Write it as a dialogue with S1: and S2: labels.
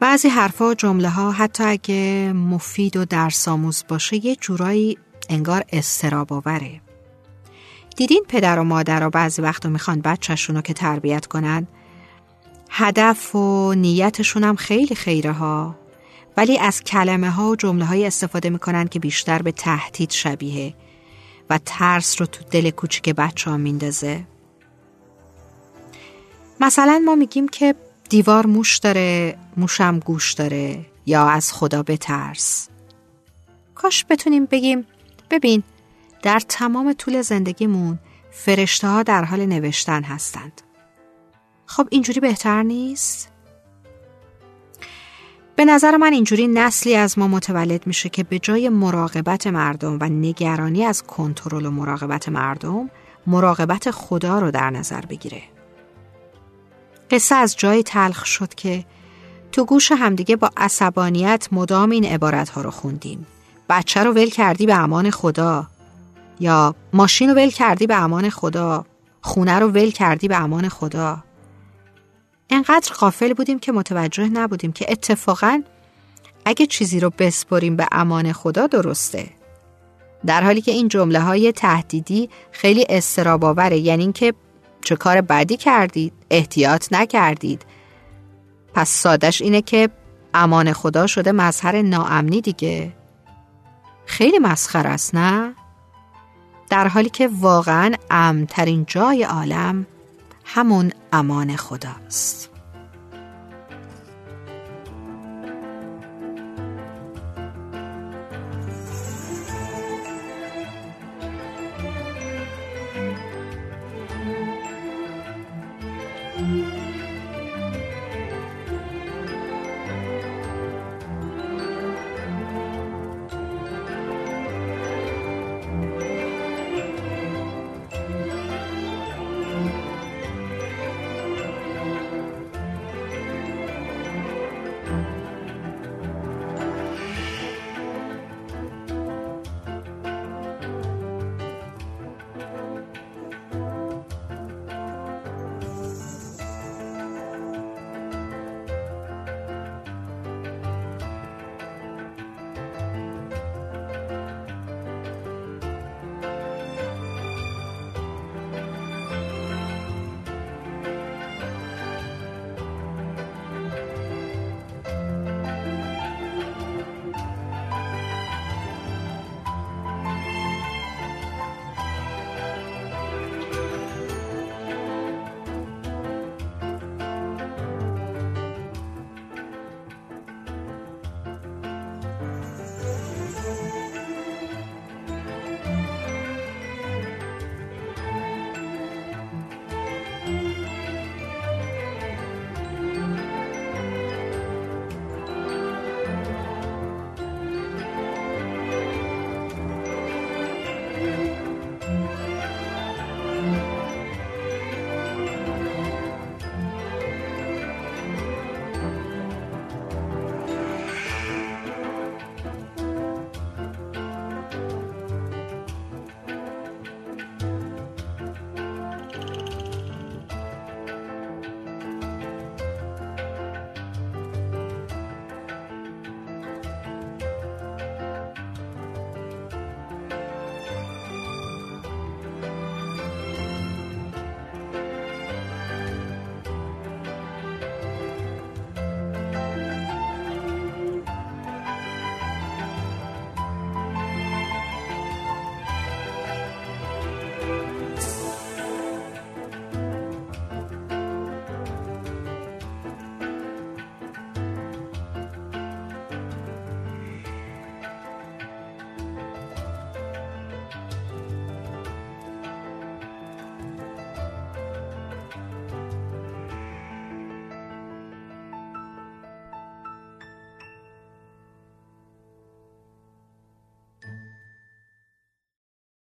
S1: بعضی حرفها و جمله ها حتی اگه مفید و درس آموز باشه یه جورایی انگار استراب آوره. دیدین پدر و مادر رو بعضی وقتا می‌خوان بچهشون رو که تربیت کنن؟ هدف و نیتشون هم خیلی خیره ها. ولی از کلمه ها و جمله های استفاده می‌کنن که بیشتر به تهدید شبیه و ترس رو تو دل کوچیک بچه ها میندازه. مثلا ما میگیم که دیوار موش داره موشم گوش داره یا از خدا بترس. کاش بتونیم بگیم ببین در تمام طول زندگیمون فرشته ها در حال نوشتن هستند. خب اینجوری بهتر نیست؟ به نظر من اینجوری نسلی از ما متولد میشه که به جای مراقبت مردم و نگرانی از کنترل و مراقبت مردم مراقبت خدا رو در نظر بگیره. قصه از جایی تلخ شد که تو گوش همدیگه با عصبانیت مدام این عبارت ها رو خوندیم. بچه رو ول کردی به امان خدا. یا ماشین رو ول کردی به امان خدا. خونه رو ول کردی به امان خدا. انقدر غافل بودیم که متوجه نبودیم که اتفاقا اگه چیزی رو بسپریم به امان خدا درسته. در حالی که این جمله های تهدیدی خیلی استراباوره یعنی اینکه چه کار بدی کردید؟ احتیاط نکردید. پس سادش اینه که امان خدا شده مظهر ناامنی دیگه. خیلی مسخر است نه؟ در حالی که واقعا امترین جای عالم همون امان خداست.